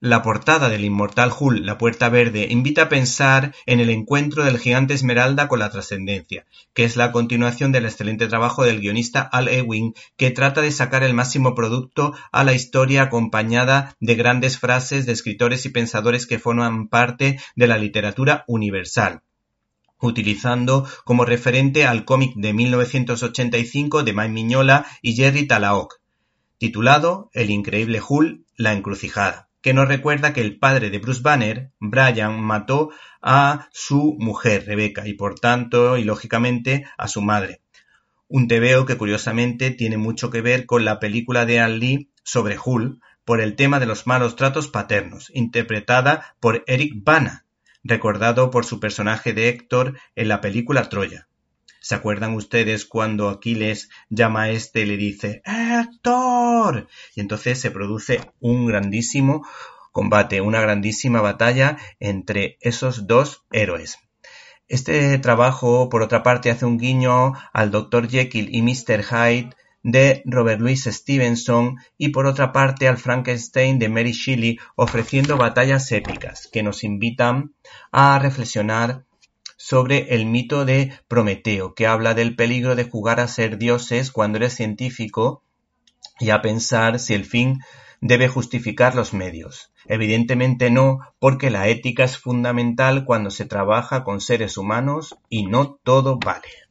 La portada del inmortal Hull La Puerta Verde invita a pensar en el encuentro del gigante Esmeralda con la trascendencia, que es la continuación del excelente trabajo del guionista Al Ewing, que trata de sacar el máximo producto a la historia acompañada de grandes frases de escritores y pensadores que forman parte de la literatura universal utilizando como referente al cómic de 1985 de Mike Miñola y Jerry Talaoc, titulado El increíble Hull, la encrucijada que nos recuerda que el padre de Bruce Banner, Brian, mató a su mujer, Rebecca, y por tanto, y lógicamente, a su madre. Un tebeo que curiosamente tiene mucho que ver con la película de Al Lee sobre Hull por el tema de los malos tratos paternos, interpretada por Eric Bana, recordado por su personaje de Héctor en la película Troya. ¿Se acuerdan ustedes cuando Aquiles llama a este y le dice ¡Héctor! Y entonces se produce un grandísimo combate, una grandísima batalla entre esos dos héroes. Este trabajo, por otra parte, hace un guiño al Dr. Jekyll y Mr. Hyde de Robert Louis Stevenson y por otra parte al Frankenstein de Mary Shelley ofreciendo batallas épicas que nos invitan a reflexionar sobre el mito de Prometeo, que habla del peligro de jugar a ser dioses cuando eres científico y a pensar si el fin debe justificar los medios. Evidentemente no, porque la ética es fundamental cuando se trabaja con seres humanos y no todo vale.